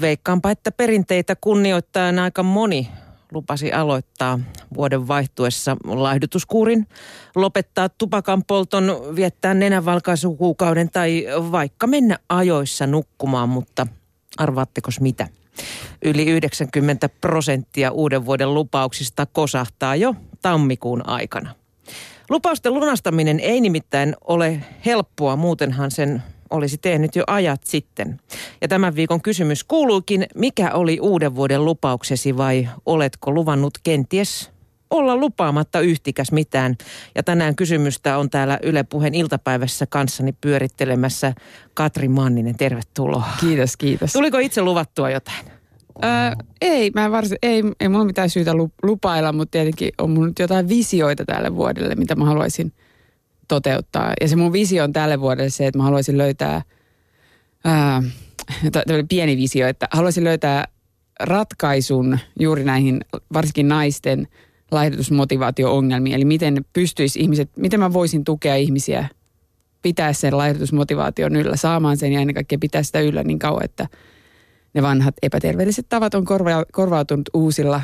veikkaanpa, että perinteitä kunnioittaa aika moni lupasi aloittaa vuoden vaihtuessa laihdutuskuurin, lopettaa tupakan polton, viettää nenänvalkaisukuukauden tai vaikka mennä ajoissa nukkumaan, mutta arvaatteko mitä? Yli 90 prosenttia uuden vuoden lupauksista kosahtaa jo tammikuun aikana. Lupausten lunastaminen ei nimittäin ole helppoa, muutenhan sen olisi tehnyt jo ajat sitten. Ja tämän viikon kysymys kuuluukin, mikä oli uuden vuoden lupauksesi vai oletko luvannut kenties olla lupaamatta yhtikäs mitään. Ja tänään kysymystä on täällä Yle Puheen iltapäivässä kanssani pyörittelemässä Katri Manninen. Tervetuloa. Kiitos, kiitos. Tuliko itse luvattua jotain? Öö, ei, mä varsin, ei, ei mulla mitään syytä lupailla, mutta tietenkin on mun nyt jotain visioita tälle vuodelle, mitä mä haluaisin toteuttaa. Ja se mun visio on tälle vuodelle se, että mä haluaisin löytää, ää, pieni visio, että haluaisin löytää ratkaisun juuri näihin varsinkin naisten laihdutusmotivaatio-ongelmiin. Eli miten pystyisi ihmiset, miten mä voisin tukea ihmisiä pitää sen laihdutusmotivaation yllä, saamaan sen ja ennen kaikkea pitää sitä yllä niin kauan, että – ne vanhat epäterveelliset tavat on korva- korvautunut uusilla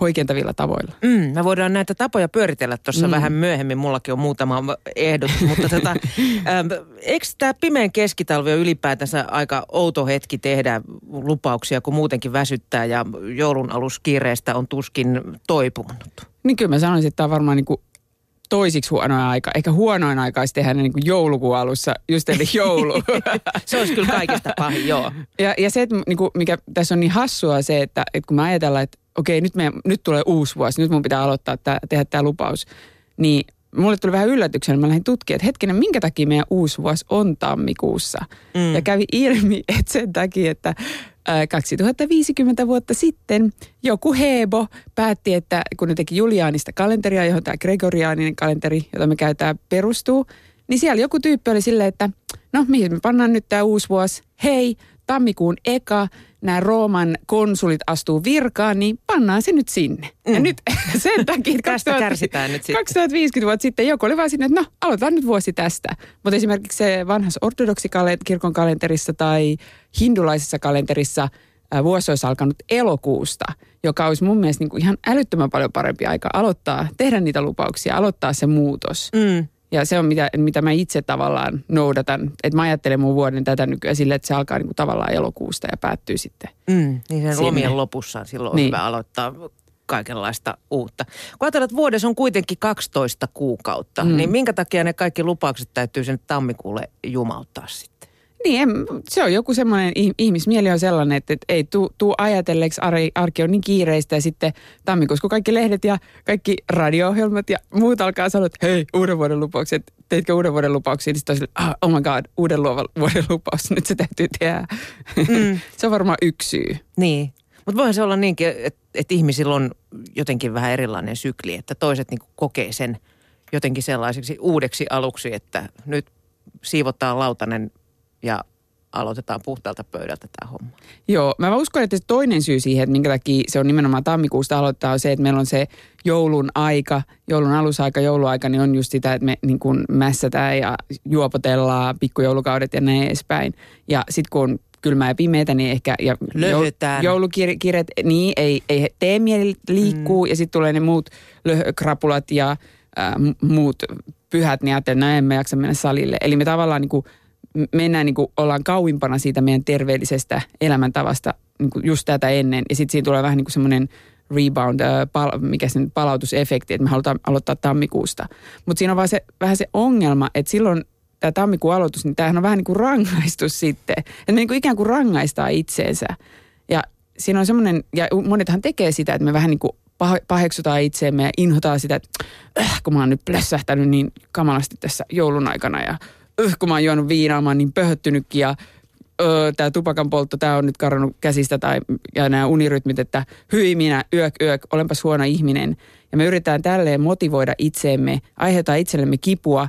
hoikentavilla tavoilla. Mm, me voidaan näitä tapoja pyöritellä tuossa mm. vähän myöhemmin. Mullakin on muutama ehdotus, mutta tota, ähm, eikö tämä pimeän keskitalvi ole ylipäätänsä aika outo hetki tehdä lupauksia, kun muutenkin väsyttää ja joulun aluskiireestä on tuskin toipunut? Niin kyllä mä sanoisin, että tämä on varmaan niin kuin toisiksi huonoa aika. Ehkä huonoin aika olisi tehdä niin kuin joulukuun alussa, just eli joulu. se olisi kyllä kaikista pahin, joo. Ja, ja se, että niin kuin, mikä tässä on niin hassua se, että, että kun mä ajatellaan, että okei, nyt, me, nyt tulee uusi vuosi, nyt mun pitää aloittaa tää, tehdä tämä lupaus, niin mulle tuli vähän yllätyksenä, mä lähdin tutkimaan, että hetkinen, minkä takia meidän uusi vuosi on tammikuussa. Mm. Ja kävi ilmi, että sen takia, että 2050 vuotta sitten joku Hebo päätti, että kun ne teki Julianista kalenteria, johon tämä Gregoriaaninen kalenteri, jota me käytetään, perustuu, niin siellä joku tyyppi oli silleen, että no mihin me pannaan nyt tämä uusi vuosi? Hei, tammikuun eka, nämä Rooman konsulit astuu virkaan, niin pannaan se nyt sinne. Mm. Ja nyt sen takia, että 2000, kärsitään nyt sitten. 2050 vuotta sitten joku oli vaan sinne, että no aloitetaan nyt vuosi tästä. Mutta esimerkiksi se vanhassa ortodoksikirkon kalenterissa tai hindulaisessa kalenterissa vuosi olisi alkanut elokuusta, joka olisi mun mielestä niin kuin ihan älyttömän paljon parempi aika aloittaa, tehdä niitä lupauksia, aloittaa se muutos. Mm. Ja se on mitä, mitä mä itse tavallaan noudatan. Että mä ajattelen mun vuoden tätä nykyään sille, että se alkaa niinku tavallaan elokuusta ja päättyy sitten. Mm, niin sen sinne. lomien lopussa silloin on niin. hyvä aloittaa kaikenlaista uutta. Kun ajatellaan, että vuodessa on kuitenkin 12 kuukautta, mm. niin minkä takia ne kaikki lupaukset täytyy sen tammikuulle jumauttaa sitten? Niin, en, se on joku semmoinen, ihmismieli on sellainen, että, että ei tuu, tuu ajatelleeksi, arki, arki on niin kiireistä ja sitten tammikuussa, kun kaikki lehdet ja kaikki radio-ohjelmat ja muut alkaa sanoa, että hei, uuden vuoden lupaukset, teitkö uuden vuoden lupauksia? Niin sitten ah, oh my god, uuden vuoden lupaus, nyt se täytyy tehdä. Mm. se on varmaan yksi syy. Niin, mutta voihan se olla niinkin, että, että ihmisillä on jotenkin vähän erilainen sykli, että toiset niin kokee sen jotenkin sellaiseksi uudeksi aluksi, että nyt siivotaan lautanen ja aloitetaan puhtaalta pöydältä tämä homma. Joo, mä uskon, että toinen syy siihen, että minkä takia se on nimenomaan tammikuusta aloittaa, on se, että meillä on se joulun aika, joulun alusaika, jouluaika, niin on just sitä, että me niin kuin mässätään ja juopotellaan pikkujoulukaudet ja näin edespäin. Ja sitten kun on kylmää ja pimeätä, niin ehkä... Ja Löhötään. Joulukirjet, niin ei, ei tee mieli liikkuu mm. ja sitten tulee ne muut löhökrapulat ja äh, muut pyhät, niin ajattelee, että no emme jaksa mennä salille. Eli me tavallaan niin kuin mennään niin kuin, ollaan kauimpana siitä meidän terveellisestä elämäntavasta niin kuin just tätä ennen. Ja sitten siinä tulee vähän niin kuin semmoinen rebound, äh, pal, mikä se palautusefekti, että me halutaan aloittaa tammikuusta. Mutta siinä on vaan se, vähän se ongelma, että silloin tämä tammikuun aloitus, niin tämähän on vähän niin kuin rangaistus sitten. Että me niin kuin ikään kuin rangaistaan itseensä. Ja siinä on semmoinen, ja monethan tekee sitä, että me vähän niin kuin paheksutaan itseemme ja inhotaan sitä, että äh, kun mä oon nyt plässähtänyt niin kamalasti tässä joulun aikana ja öh, kun mä oon juonut viinaa, mä oon niin pöhöttynytkin ja öö, tämä tupakan poltto, tämä on nyt karannut käsistä tai, ja nämä unirytmit, että hyi minä, yök, yök, olenpas huono ihminen. Ja me yritetään tälleen motivoida itseemme, aiheuttaa itsellemme kipua,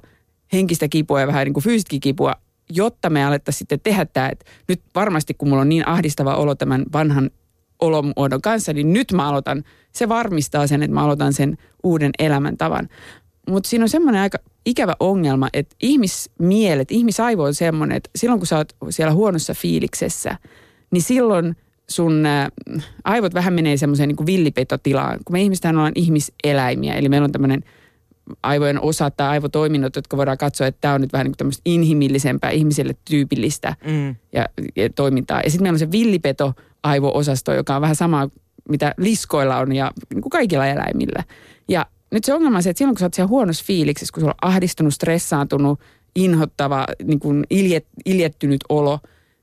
henkistä kipua ja vähän niin kuin fyysistä kipua, jotta me alettaisiin sitten tehdä tämä, että nyt varmasti kun mulla on niin ahdistava olo tämän vanhan olomuodon kanssa, niin nyt mä aloitan. Se varmistaa sen, että mä aloitan sen uuden elämäntavan. Mutta siinä on semmoinen aika ikävä ongelma, että ihmismielet, ihmisaivo on semmoinen, että silloin kun sä oot siellä huonossa fiiliksessä, niin silloin sun ä, aivot vähän menee semmoiseen niin villipetotilaan. Kun me ihmistähän ollaan ihmiseläimiä, eli meillä on tämmöinen aivojen osa tai aivotoiminnot, jotka voidaan katsoa, että tämä on nyt vähän niin tämmöistä inhimillisempää, ihmiselle tyypillistä mm. ja, ja toimintaa. Ja sitten meillä on se villipeto aivo-osasto, joka on vähän sama, mitä liskoilla on ja niin kuin kaikilla eläimillä. Ja nyt se ongelma on se, että silloin kun sä oot siellä huonossa fiiliksessä, kun sulla on ahdistunut, stressaantunut, inhottava, niin kuin iljet, iljettynyt olo,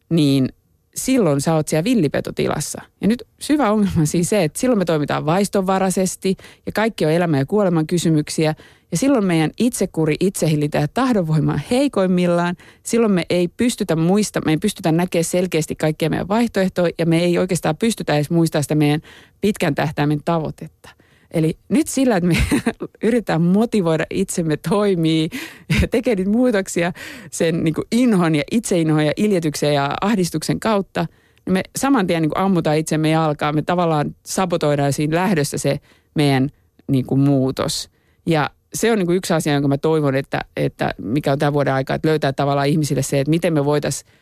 niin silloin sä oot siellä villipetotilassa. Ja nyt syvä ongelma on siis se, että silloin me toimitaan vaistonvaraisesti ja kaikki on elämän ja kuoleman kysymyksiä. Ja silloin meidän itsekuri, itsehillintä ja tahdonvoima on heikoimmillaan. Silloin me ei pystytä muista, me ei pystytä näkemään selkeästi kaikkia meidän vaihtoehtoja ja me ei oikeastaan pystytä edes muistaa sitä meidän pitkän tähtäimen tavoitetta. Eli nyt sillä, että me yritetään motivoida itsemme toimii ja tekee niitä muutoksia sen niin kuin inhon ja itseinhon ja iljetyksen ja ahdistuksen kautta, niin me saman tien niin kuin ammutaan itsemme jalkaa. Me tavallaan sabotoidaan siinä lähdössä se meidän niin kuin muutos. Ja se on niin kuin yksi asia, jonka mä toivon, että, että mikä on tämän vuoden aika, että löytää tavallaan ihmisille se, että miten me voitaisiin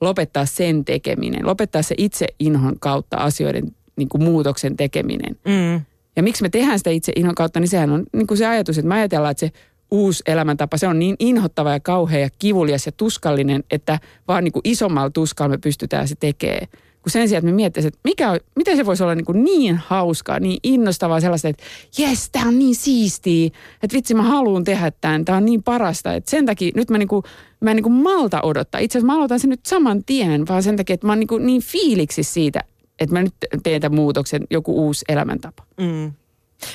lopettaa sen tekeminen, lopettaa se itse inhon kautta asioiden niin kuin muutoksen tekeminen. Mm. Ja miksi me tehdään sitä itse inhon kautta, niin sehän on niin kuin se ajatus, että me ajatellaan, että se uusi elämäntapa, se on niin inhottava ja kauhea ja kivulias ja tuskallinen, että vaan niin kuin isommalla tuskalla me pystytään se tekemään. Kun sen sijaan, että me miettisimme, että mikä, miten se voisi olla niin, kuin niin hauskaa, niin innostavaa sellaista, että jes, tämä on niin siistiä, että vitsi mä haluan tehdä tämän, tämä on niin parasta. Että sen takia nyt mä, niin kuin, mä en niin kuin malta odottaa. Itse asiassa mä aloitan sen nyt saman tien, vaan sen takia, että mä oon niin, kuin niin fiiliksi siitä, että mä nyt teen tämän muutoksen, joku uusi elämäntapa. Mm.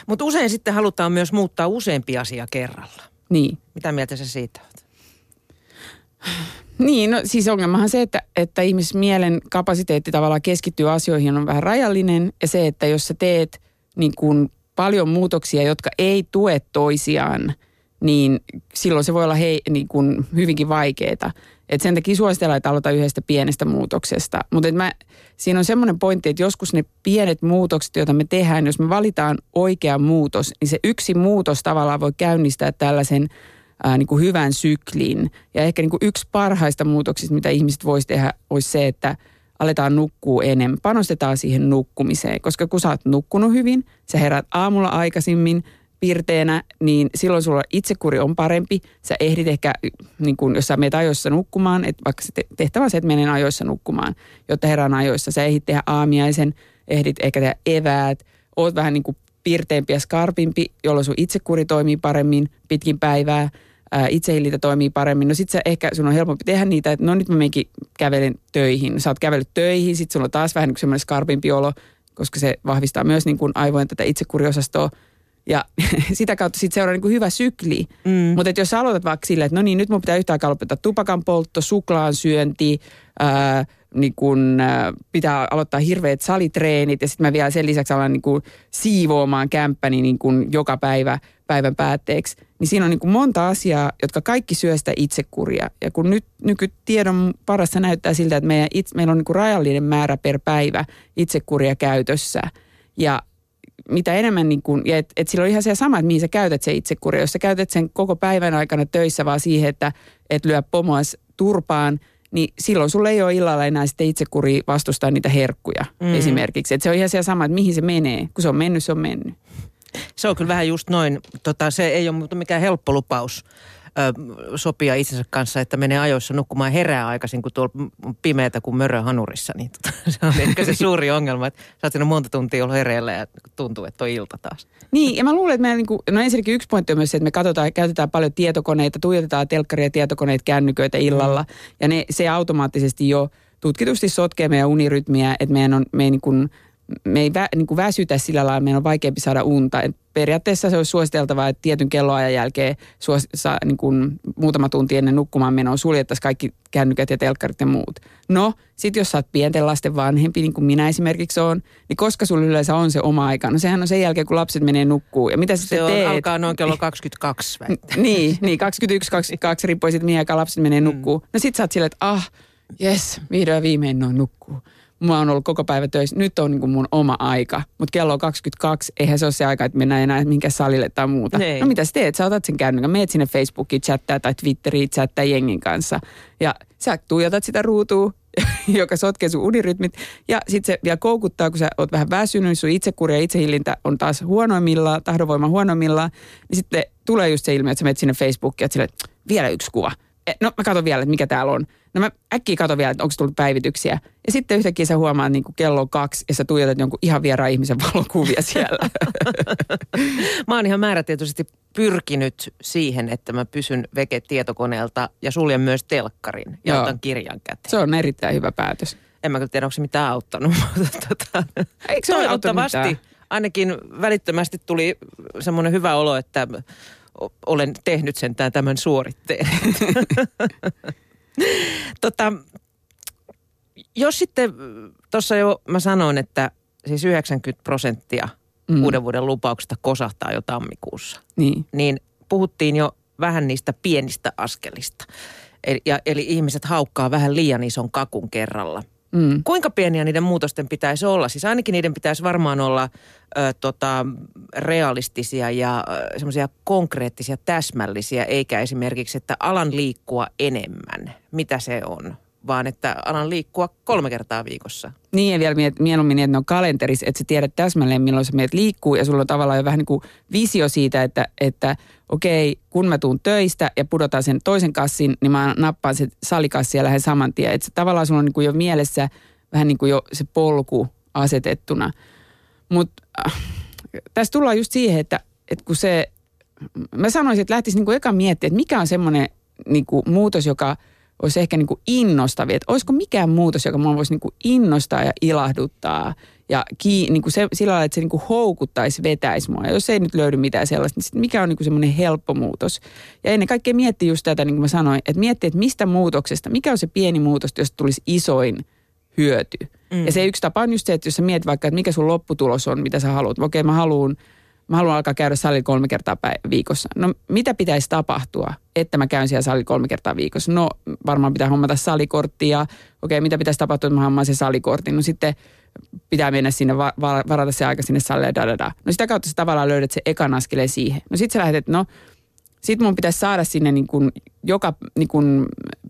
Mutta usein sitten halutaan myös muuttaa useampi asia kerralla. Niin. Mitä mieltä sä siitä olet? Niin, no siis ongelmahan se, että, että ihmismielen kapasiteetti tavallaan keskittyy asioihin on vähän rajallinen. Ja se, että jos sä teet niin kuin paljon muutoksia, jotka ei tue toisiaan, niin silloin se voi olla hei, niin kuin hyvinkin vaikeaa. Et sen takia suositellaan, että aloita yhdestä pienestä muutoksesta. Mutta siinä on semmoinen pointti, että joskus ne pienet muutokset, joita me tehdään, jos me valitaan oikea muutos, niin se yksi muutos tavallaan voi käynnistää tällaisen ää, niin kuin hyvän syklin. Ja ehkä niin kuin yksi parhaista muutoksista, mitä ihmiset voisi tehdä, olisi se, että aletaan nukkua enemmän. Panostetaan siihen nukkumiseen, koska kun sä oot nukkunut hyvin, sä herät aamulla aikaisemmin, pirteänä, niin silloin sulla itsekuri on parempi. Sä ehdit ehkä, niin kun, jos sä menet ajoissa nukkumaan, että vaikka tehtävä on se, että menen ajoissa nukkumaan, jotta herään ajoissa. Sä ehdit tehdä aamiaisen, ehdit ehkä tehdä eväät, oot vähän niin kuin pirteempi ja skarpimpi, jolloin sun itsekuri toimii paremmin pitkin päivää, itsehillitä toimii paremmin. No sit sä ehkä, sun on helpompi tehdä niitä, että no nyt mä menenkin kävelen töihin. Sä oot kävellyt töihin, sit sulla on taas vähän niin semmoinen skarpimpi olo, koska se vahvistaa myös niin kuin aivojen tätä itsekuriosastoa ja sitä kautta sitten seuraa niin kuin hyvä sykli. Mm. Mutta jos sä aloitat vaikka silleen, että no niin, nyt mun pitää yhtä aikaa lopettaa tupakan poltto, suklaan syönti, ää, niin kun, ää, pitää aloittaa hirveät salitreenit ja sitten mä vielä sen lisäksi alan niin siivoamaan kämppäni niin kuin joka päivä päivän päätteeksi. Niin siinä on niin kuin monta asiaa, jotka kaikki syö sitä itsekuria. Ja kun nyt nykytiedon parassa näyttää siltä, että meidän itse, meillä on niin rajallinen määrä per päivä itsekuria käytössä. Ja mitä enemmän, niin kuin, ja et, et sillä on ihan se sama, että mihin sä käytät se itsekuri. Jos sä käytät sen koko päivän aikana töissä vaan siihen, että et lyö pomoa turpaan, niin silloin sulle ei ole illalla enää sitten itsekuri vastustaa niitä herkkuja mm. esimerkiksi. Et se on ihan se sama, että mihin se menee. Kun se on mennyt, se on mennyt. Se on kyllä vähän just noin. Tota, se ei ole mikään helppo lupaus sopia itsensä kanssa, että menee ajoissa nukkumaan herää aikaisin, kun tuolla pimeätä kuin mörö hanurissa. Niin tota, se on ehkä se suuri ongelma, että sä oot monta tuntia ollut hereillä ja tuntuu, että on ilta taas. Niin, ja mä luulen, että niin kuin, no ensinnäkin yksi pointti on myös se, että me katsotaan, käytetään paljon tietokoneita, tuijotetaan telkkaria, tietokoneita, kännyköitä illalla, mm. ja ne, se automaattisesti jo tutkitusti sotkee meidän unirytmiä, että meidän on, me ei niin kuin, me ei vä, niin kuin väsytä sillä lailla, meidän on vaikeampi saada unta. Et periaatteessa se olisi suositeltavaa, että tietyn kelloajan jälkeen suos, sa, niin kuin muutama tunti ennen nukkumaan menoa suljettaisiin kaikki kännykät ja telkkarit ja muut. No, sitten jos sä oot pienten lasten vanhempi, niin kuin minä esimerkiksi on, niin koska sulla yleensä on se oma aika? No sehän on sen jälkeen, kun lapset menee nukkuu. Ja mitä se on, teet? alkaa noin kello 22 niin, niin, 21, 22 riippuu siitä, mihin aikaan lapset menee nukkuu. Mm. No sit sä oot silleen, että ah, jes, vihdoin viimein noin nukkuu. Mä oon ollut koko päivä töissä. Nyt on niin kuin mun oma aika. Mutta kello on 22. Eihän se ole se aika, että mennään enää minkä salille tai muuta. Ei. No mitä sä teet? Sä otat sen kännykän. Meet sinne Facebookiin chattaa tai Twitteriin chattaa jengin kanssa. Ja sä tuijotat sitä ruutua, joka sotkee sun unirytmit. Ja sitten se vielä koukuttaa, kun sä oot vähän väsynyt, sun itsekuri ja itsehillintä on taas huonoimmillaan, tahdonvoima huonoimmillaan. Niin sitten tulee just se ilmiö, että sä menet sinne Facebookiin, että sille, vielä yksi kuva. E, No mä katson vielä, että mikä täällä on. No mä äkkiä katson vielä, että onko tullut päivityksiä. Ja sitten yhtäkkiä sä huomaat niin kuin kello on kaksi ja sä tuijotat jonkun ihan vieraan ihmisen valokuvia siellä. Mä oon ihan määrätietoisesti pyrkinyt siihen, että mä pysyn veke tietokoneelta ja suljen myös telkkarin ja Joo. otan kirjan käteen. se on erittäin hyvä päätös. En mä kyllä tiedä, onko se mitään auttanut, mutta tota, Eikö se toivottavasti ainakin välittömästi tuli semmoinen hyvä olo, että olen tehnyt sentään tämän suoritteen. tota, jos sitten, tuossa jo mä sanoin, että siis 90 prosenttia Mm. uuden vuoden lupauksista kosahtaa jo tammikuussa, Niin. niin puhuttiin jo vähän niistä pienistä askelista. Eli, ja, eli ihmiset haukkaa vähän liian ison kakun kerralla. Mm. Kuinka pieniä niiden muutosten pitäisi olla? Siis ainakin niiden pitäisi varmaan olla ö, tota, realistisia ja semmoisia konkreettisia, täsmällisiä, eikä esimerkiksi, että alan liikkua enemmän. Mitä se on? Vaan että alan liikkua kolme kertaa viikossa. Niin ja vielä miet, mieluummin, että ne on kalenterissa, että sä tiedät täsmälleen, milloin sä meet liikkuu ja sulla on tavallaan jo vähän niin kuin visio siitä, että, että okei, kun mä tuun töistä ja pudotan sen toisen kassin, niin mä nappaan sen salikassin ja lähden saman tien. Että tavallaan sulla on niin kuin jo mielessä vähän niin kuin jo se polku asetettuna. Mutta äh, tässä tullaan just siihen, että, että kun se, mä sanoisin, että lähtisi niin kuin eka miettiä, että mikä on semmoinen niin kuin muutos, joka olisi ehkä niin kuin innostavia. Että olisiko mikään muutos, joka mua voisi niin kuin innostaa ja ilahduttaa ja ki, niin kuin se, sillä lailla, että se niin kuin houkuttaisi, vetäisi mua. Ja jos ei nyt löydy mitään sellaista, niin mikä on niin kuin semmoinen helppo muutos. Ja ennen kaikkea miettiä just tätä, niin kuin mä sanoin, että miettiä, että mistä muutoksesta, mikä on se pieni muutos, josta tulisi isoin hyöty. Mm. Ja se yksi tapa on just se, että jos sä mietit vaikka, että mikä sun lopputulos on, mitä sä haluat. Okei, mä haluan mä haluan alkaa käydä salilla kolme kertaa päi- viikossa. No mitä pitäisi tapahtua, että mä käyn siellä salilla kolme kertaa viikossa? No varmaan pitää hommata salikortti ja okei, mitä pitäisi tapahtua, että mä hommaan sen salikortin? No sitten pitää mennä sinne, va- va- varata se aika sinne salille ja da, da, da. No sitä kautta sä tavallaan löydät se ekan askeleen siihen. No sitten sä lähdet, no sitten mun pitäisi saada sinne niin kuin joka niin kuin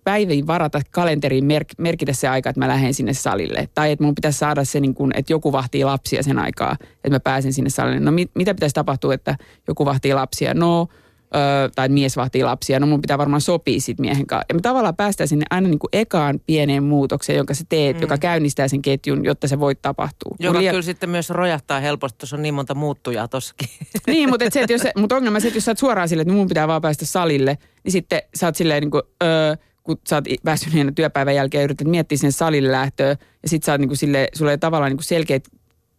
päiviin varata kalenteriin merk, merkitä se aika, että mä lähden sinne salille. Tai että mun pitäisi saada se, niin kuin, että joku vahtii lapsia sen aikaa, että mä pääsen sinne salille. No mit, mitä pitäisi tapahtua, että joku vahtii lapsia? No, ö, tai mies vahtii lapsia. No mun pitää varmaan sopia sit miehen kanssa. Ja me tavallaan päästään sinne aina niin kuin ekaan pieneen muutokseen, jonka sä teet, mm. joka käynnistää sen ketjun, jotta se voi tapahtua. Joka Kun kyllä sitten myös rojahtaa helposti, tuossa on niin monta muuttujaa tossakin. niin, mutta, et se, että jos, se- mutta ongelma se, että jos sä oot suoraan silleen, että mun pitää vaan päästä salille, niin sitten sä oot silleen niin kuin, öö, kun sä oot väsyneenä työpäivän jälkeen ja yrität miettiä sinne salille lähtöä, ja sit sä oot niin kuin silleen, sulla ei tavallaan niin selkeät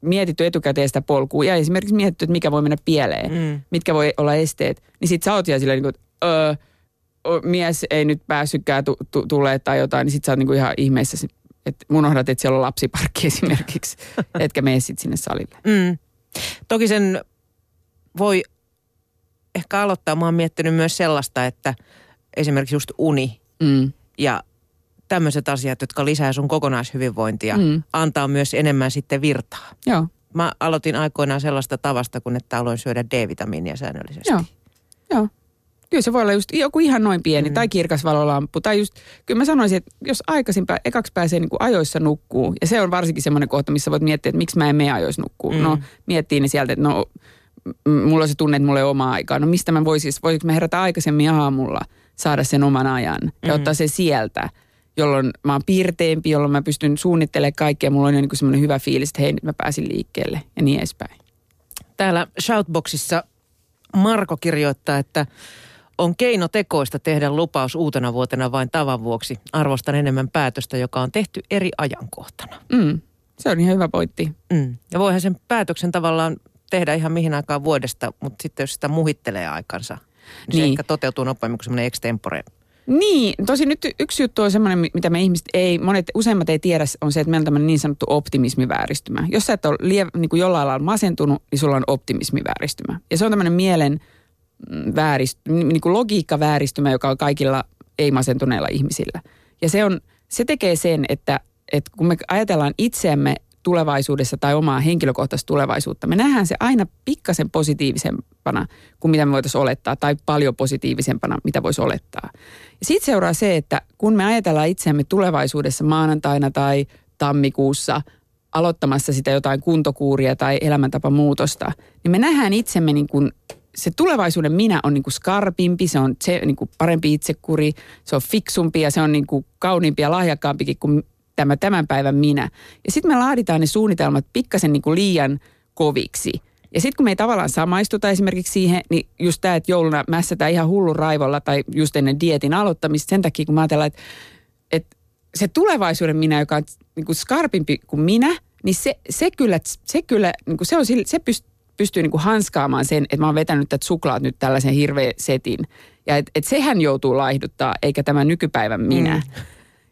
mietitty etukäteen sitä polkua, ja esimerkiksi mietitty, että mikä voi mennä pieleen, Mm. mitkä voi olla esteet, niin sit sä oot siellä silleen niin kuin, öö, mies ei nyt päässytkään tu- tu- tulee tai jotain, niin sit sä oot niin kuin ihan ihmeessä, että unohdat, että siellä on lapsiparkki esimerkiksi, etkä mene sit sinne salille. Mm. Toki sen voi ehkä aloittaa. Mä oon miettinyt myös sellaista, että esimerkiksi just uni Mm. ja tämmöiset asiat, jotka lisää sun kokonaishyvinvointia, Mm. antaa myös enemmän sitten virtaa. Joo. Mä aloitin aikoinaan sellaista tavasta, kun että aloin syödä D-vitamiinia säännöllisesti. Joo. Joo. Kyllä se voi olla just joku ihan noin pieni mm. tai kirkas valolamppu. Tai just, kyllä mä sanoisin, että jos aikaisin pää, ekaksi pääsee niin kuin ajoissa nukkuu, ja se on varsinkin semmoinen kohta, missä voit miettiä, että miksi mä en mene ajoissa nukkuu. Mm. No miettii niin sieltä, että no mulla on se tunne, että mulla ei ole omaa aikaa. No mistä mä voisin, voisinko mä herätä aikaisemmin aamulla, saada sen oman ajan ja Mm. ottaa se sieltä, jolloin mä oon piirteempi, jolloin mä pystyn suunnittelemaan kaikkea. Mulla on jo niin semmoinen hyvä fiilis, että hei nyt mä pääsin liikkeelle ja niin edespäin. Täällä Shoutboxissa Marko kirjoittaa, että on keinotekoista tehdä lupaus uutena vuotena vain tavan vuoksi. Arvostan enemmän päätöstä, joka on tehty eri ajankohtana. Mm. Se on ihan hyvä pointti. Mm. Ja voihan sen päätöksen tavallaan tehdä ihan mihin aikaan vuodesta, mutta sitten jos sitä muhittelee aikansa, niin, se Niin. ehkä toteutuu nopeammin kuin semmoinen extempore. Niin, tosi nyt yksi juttu on semmoinen, mi- mitä me ihmiset ei, monet, useimmat ei tiedä, on se, että meillä on tämmöinen niin sanottu optimismivääristymä. Jos sä et ole lie, niin kuin jollain lailla masentunut, niin sulla on optimismivääristymä. Ja se on tämmöinen mielen mm, väärist, niin kuin logiikkavääristymä, joka on kaikilla ei-masentuneilla ihmisillä. Ja se, on, se tekee sen, että että kun me ajatellaan itseämme tulevaisuudessa tai omaa henkilökohtaista tulevaisuutta, me nähdään se aina pikkasen positiivisempana kuin mitä me voitaisiin olettaa tai paljon positiivisempana, mitä voisi olettaa. Siitä seuraa se, että kun me ajatellaan itseämme tulevaisuudessa maanantaina tai tammikuussa aloittamassa sitä jotain kuntokuuria tai elämäntapamuutosta, niin me nähdään itsemme niin kuin se tulevaisuuden minä on niin kuin skarpimpi, se on se, niin kuin parempi itsekuri, se on fiksumpi ja se on niin kuin kauniimpi ja lahjakkaampikin kuin tämä tämän päivän minä. Ja sitten me laaditaan ne suunnitelmat pikkasen niin kuin liian koviksi. Ja sitten kun me ei tavallaan samaistuta esimerkiksi siihen, niin just tämä, että jouluna mässätään ihan hullun raivolla tai just ennen dietin aloittamista sen takia, kun mä ajatellaan, että, että se tulevaisuuden minä, joka on niin kuin skarpimpi kuin minä, niin se, se kyllä, se, kyllä niin kuin se, on, se pystyy pystyy niin kuin hanskaamaan sen, että mä oon vetänyt tätä suklaat nyt tällaisen hirveän setin. Ja että et sehän joutuu laihduttaa, eikä tämä nykypäivän minä. Mm.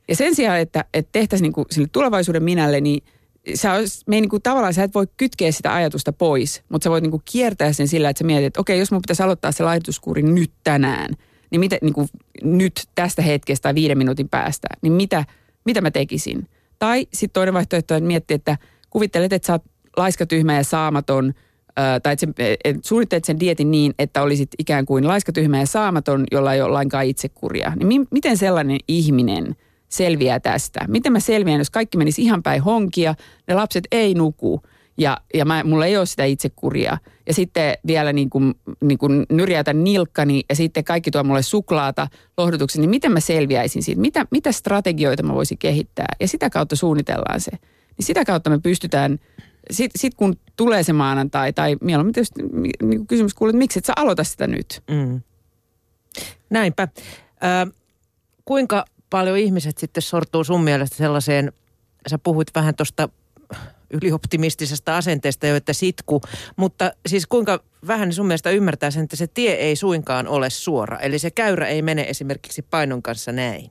Ja sen sijaan, että, että tehtäisiin niin kuin sille tulevaisuuden minälle, niin sä olis, me ei niin kuin, tavallaan sä et voi kytkeä sitä ajatusta pois, mutta sä voit niin kuin kiertää sen sillä, että sä mietit, että okei, jos mun pitäisi aloittaa se laihdutuskuuri nyt tänään, niin, mitä, niin kuin, nyt tästä hetkestä tai viiden minuutin päästä, niin mitä, mitä mä tekisin? Tai sitten toinen vaihtoehto on miettiä, että kuvittelet, että sä oot laiska, tyhmä ja saamaton – tai että, et suunnittelet sen dietin niin, että olisit ikään kuin laiskatyhmä ja saamaton, jolla ei ole lainkaan itsekuria. Niin mi- miten sellainen ihminen selviää tästä? Miten mä selviän, jos kaikki menisi ihan päin honkia, ne lapset ei nuku ja, ja mä, mulla ei ole sitä itsekuria. Ja sitten vielä niin kuin, niin kuin nyrjäytän nilkkani ja sitten kaikki tuo mulle suklaata lohdutuksen, niin miten mä selviäisin siitä? Mitä, mitä strategioita mä voisin kehittää? Ja sitä kautta suunnitellaan se. Niin sitä kautta me pystytään – sitten sit kun tulee se maanantai, tai mieluummin tietysti niin kysymys kuuluu, että miksi et sä aloita sitä nyt? Mm. Näinpä. Ö, kuinka paljon ihmiset sitten sortuu sun mielestä sellaiseen, sä puhuit vähän tuosta ylioptimistisesta asenteesta jo, että sitku, mutta siis kuinka vähän sun mielestä ymmärtää sen, että se tie ei suinkaan ole suora. Eli se käyrä ei mene esimerkiksi painon kanssa näin,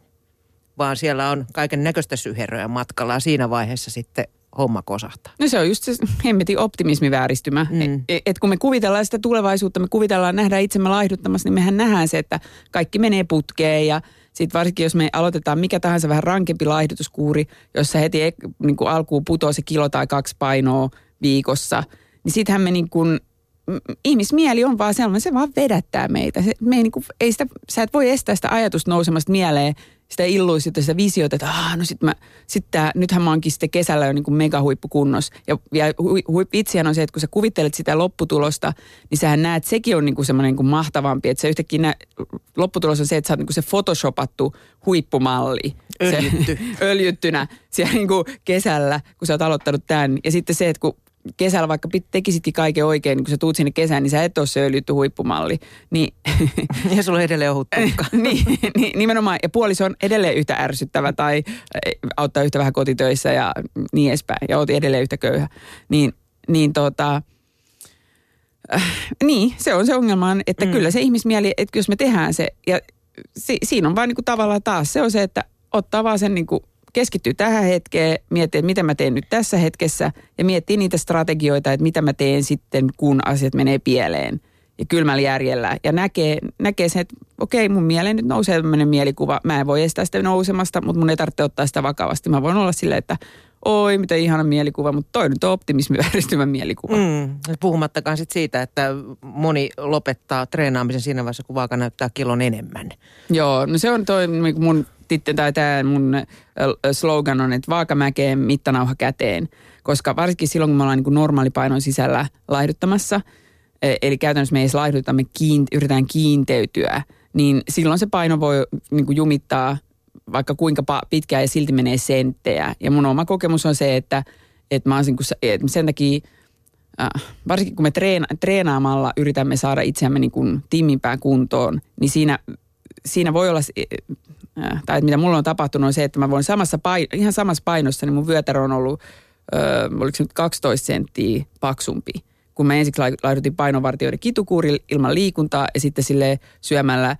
vaan siellä on kaiken näköistä syheröä matkalla siinä vaiheessa sitten homma kosahtaa. No se on just se hemmetin optimismivääristymä. Mm. Et, e, et kun me kuvitellaan sitä tulevaisuutta, me kuvitellaan nähdä itsemme laihduttamassa, niin mehän nähdään se, että kaikki menee putkeen ja sitten varsinkin, jos me aloitetaan mikä tahansa vähän rankempi laihdutuskuuri, jossa heti niin kuin alkuun putoaa se kilo tai kaksi painoa viikossa, niin sittenhän me niin kuin, ihmismieli on vaan sellainen, se vaan vedättää meitä. Se, me ei, niin kuin, ei sitä, sä et voi estää sitä ajatusta nousemasta mieleen, sitä illuisiota, sitä visiota, että ah, no sit mä, sit tää, nythän mä oonkin sitten kesällä jo niin kuin megahuippukunnossa. Ja, ja hu, on se, että kun sä kuvittelet sitä lopputulosta, niin sähän näet, että sekin on niin kuin semmoinen niin kuin mahtavampi. Että se yhtäkkiä nä, lopputulos on se, että sä oot niin kuin se photoshopattu huippumalli. Öljytty. Se, öljyttynä siellä niin kuin kesällä, kun sä oot aloittanut tämän. Ja sitten se, että kun kesällä vaikka tekisitkin kaiken oikein, niin kun sä tuut sinne kesään, niin sä et ole se öljytty huippumalli. Niin, ja sulla on edelleen ohut niin, niin, nimenomaan. Ja puoliso on edelleen yhtä ärsyttävä tai auttaa yhtä vähän kotitöissä ja niin edespäin. Ja oot edelleen yhtä köyhä. Niin, niin tota, äh, niin, se on se ongelma, että mm. kyllä se ihmismieli, että jos me tehdään se, ja si, siinä on vaan niin kuin tavallaan taas se on se, että ottaa vaan sen niin kuin keskittyy tähän hetkeen, miettii, että mitä mä teen nyt tässä hetkessä ja miettii niitä strategioita, että mitä mä teen sitten, kun asiat menee pieleen ja kylmällä järjellä. Ja näkee, näkee sen, että okei, mun mieleen nyt nousee tämmöinen mielikuva. Mä en voi estää sitä nousemasta, mutta mun ei tarvitse ottaa sitä vakavasti. Mä voin olla silleen, että oi, mitä ihana mielikuva, mutta toi nyt on optimismi vääristymän mielikuva. Mm, puhumattakaan sit siitä, että moni lopettaa treenaamisen siinä vaiheessa, kun vaaka näyttää kilon enemmän. Joo, no se on toi mun sitten tai tämä mun slogan on, että vaakamäkeen mittanauha käteen. Koska varsinkin silloin, kun me ollaan niin normaalipainon sisällä laihduttamassa, e, eli käytännössä me ei laihduta, me kiint, yritetään kiinteytyä, niin silloin se paino voi niin kuin jumittaa vaikka kuinka pitkään ja silti menee senttejä. Ja mun oma kokemus on se, että, että mä olisin, että sen takia äh, varsinkin kun me treena, treenaamalla yritämme saada itseämme niin kuin tiimimpään kuntoon, niin siinä, siinä voi olla Äh, tai mitä mulla on tapahtunut on se, että mä voin samassa pain, ihan samassa painossa, niin mun vyötärö on ollut, ö, oliko se nyt 12 senttiä paksumpi. Kun mä ensiksi laidutin painovartioiden kitukuuri ilman liikuntaa ja sitten sille syömällä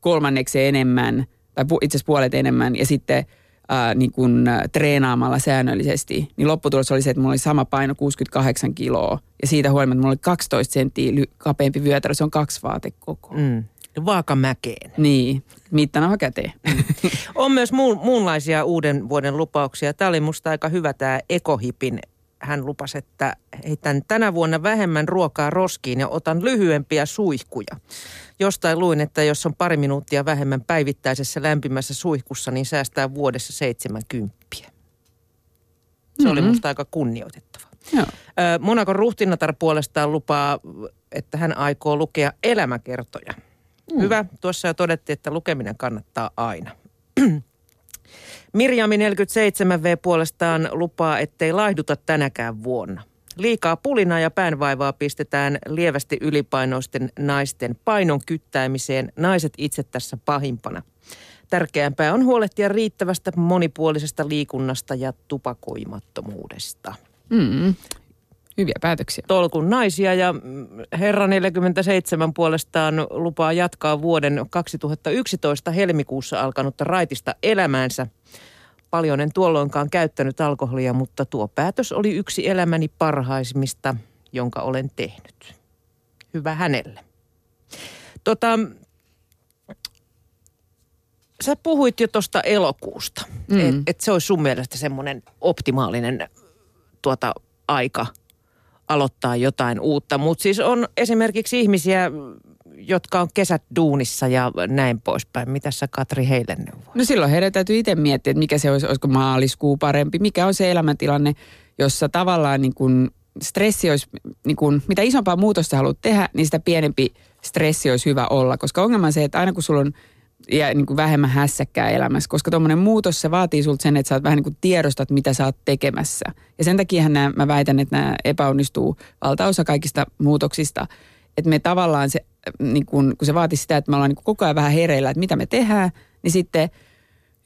kolmanneksi enemmän, tai itse asiassa puolet enemmän, ja sitten ää, niin kun, treenaamalla säännöllisesti, niin lopputulos oli se, että mulla oli sama paino 68 kiloa. Ja siitä huolimatta mulla oli 12 senttiä kapeampi vyötärö, se on kaksi vaatekokoa. Mm. Vaakamäkeen. Niin, mittanauha käteen. On myös muun, muunlaisia uuden vuoden lupauksia. Tämä oli musta aika hyvä tämä Ekohipin. Hän lupasi, että heitän tänä vuonna vähemmän ruokaa roskiin ja otan lyhyempiä suihkuja. Jostain luin, että jos on pari minuuttia vähemmän päivittäisessä lämpimässä suihkussa, niin säästää vuodessa 70. Se mm-hmm. oli musta aika kunnioitettava. Joo. Monakon ruhtinatar puolestaan lupaa, että hän aikoo lukea elämäkertoja. Mm. Hyvä. Tuossa jo todettiin, että lukeminen kannattaa aina. Mirjami 47V puolestaan lupaa, ettei laihduta tänäkään vuonna. Liikaa pulinaa ja päänvaivaa pistetään lievästi ylipainoisten naisten painon kyttäimiseen. Naiset itse tässä pahimpana. Tärkeämpää on huolehtia riittävästä monipuolisesta liikunnasta ja tupakoimattomuudesta. Mm. Hyviä päätöksiä. Tolkun naisia ja herra 47 puolestaan lupaa jatkaa vuoden 2011 helmikuussa alkanutta raitista elämäänsä. Paljon en tuolloinkaan käyttänyt alkoholia, mutta tuo päätös oli yksi elämäni parhaisimmista, jonka olen tehnyt. Hyvä hänelle. Tota, sä puhuit jo tuosta elokuusta, mm. että et se olisi sun mielestä semmoinen optimaalinen tuota aika aloittaa jotain uutta. Mutta siis on esimerkiksi ihmisiä, jotka on kesät duunissa ja näin poispäin. Mitä sä Katri heille neuvoo? No silloin heidän täytyy itse miettiä, että mikä se olisi, olisiko maaliskuu parempi, mikä on se elämäntilanne, jossa tavallaan niin kuin stressi olisi, niin kuin, mitä isompaa muutosta haluat tehdä, niin sitä pienempi stressi olisi hyvä olla. Koska ongelma on se, että aina kun sulla on ja niin kuin vähemmän hässäkkää elämässä, koska tuommoinen muutos, se vaatii sulta sen, että sä oot vähän niin kuin tiedostat, mitä sä oot tekemässä. Ja sen takia mä väitän, että nämä epäonnistuu valtaosa kaikista muutoksista. Että me tavallaan se, niin kuin, kun se vaatii sitä, että me ollaan niin koko ajan vähän hereillä, että mitä me tehdään, niin sitten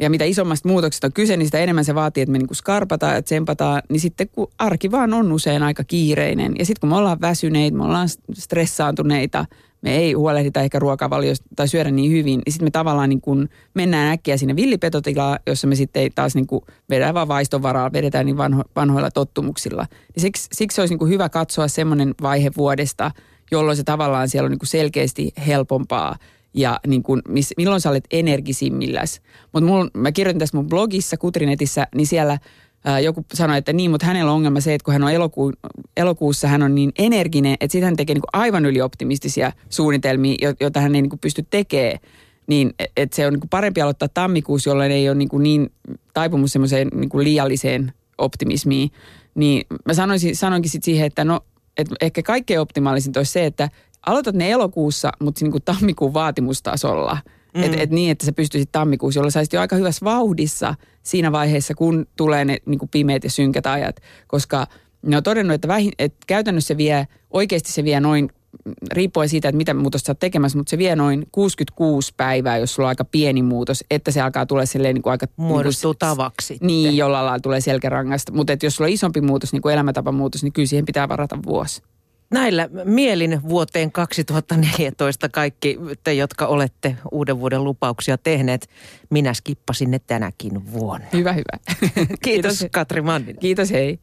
ja mitä isommasta muutoksesta on kyse, niin sitä enemmän se vaatii, että me niinku skarpataan ja tsempataan. Niin sitten kun arki vaan on usein aika kiireinen. Ja sitten kun me ollaan väsyneitä, me ollaan stressaantuneita – me ei huolehdita ehkä ruokavaliosta tai syödä niin hyvin, niin sitten me tavallaan niin kuin mennään äkkiä sinne villipetotilaan, jossa me sitten ei taas niin vedetään vaan vaiston varaa, vedetään niin vanho, vanhoilla tottumuksilla. Niin siksi, siksi olisi niin hyvä katsoa semmoinen vaihe vuodesta, jolloin se tavallaan siellä on niin kuin selkeästi helpompaa ja niin kuin, miss, milloin sä olet energisimmilläs. Mutta mä kirjoitin tässä mun blogissa, Kutrinetissä, niin siellä – ää, joku sanoi, että niin, mutta hänellä on ongelma se, että kun hän on eloku, elokuussa, hän on niin energinen, että sitten hän tekee niin kuin aivan ylioptimistisia suunnitelmia, joita hän ei niin kuin pysty tekemään. Niin, että se on niin parempi aloittaa tammikuussa, jolloin ei ole niin, kuin niin taipumus semmoiseen niin liialliseen optimismiin. Niin mä sanoisin, sanoinkin sitten siihen, että no, että ehkä kaikkein optimaalisinta olisi se, että aloitat ne elokuussa, mutta niin kuin tammikuun vaatimustasolla – Mm. Että et niin, että sä pystyisit tammikuussa, jolloin saisit jo aika hyvässä vauhdissa siinä vaiheessa, kun tulee ne niin kuin pimeät ja synkät ajat. Koska ne on todennut, että, vähin, että käytännössä se vie, oikeasti se vie noin, riippuen siitä, että mitä muutosta sä oot tekemässä, mutta se vie noin 66 päivää, jos sulla on aika pieni muutos, että se alkaa tulla silleen niin kuin aika... Muodostuu niin kuin, tavaksi. Niin, jolla lailla tulee selkärangasta. Mutta jos sulla on isompi muutos, niin kuin elämäntapamuutos, niin kyllä siihen pitää varata vuosi. Näillä mielin vuoteen 2014 kaikki te, jotka olette uuden vuoden lupauksia tehneet, minä skippasin ne tänäkin vuonna. Hyvä, hyvä. Kiitos, Kiitos Katri Manninen. Kiitos, hei.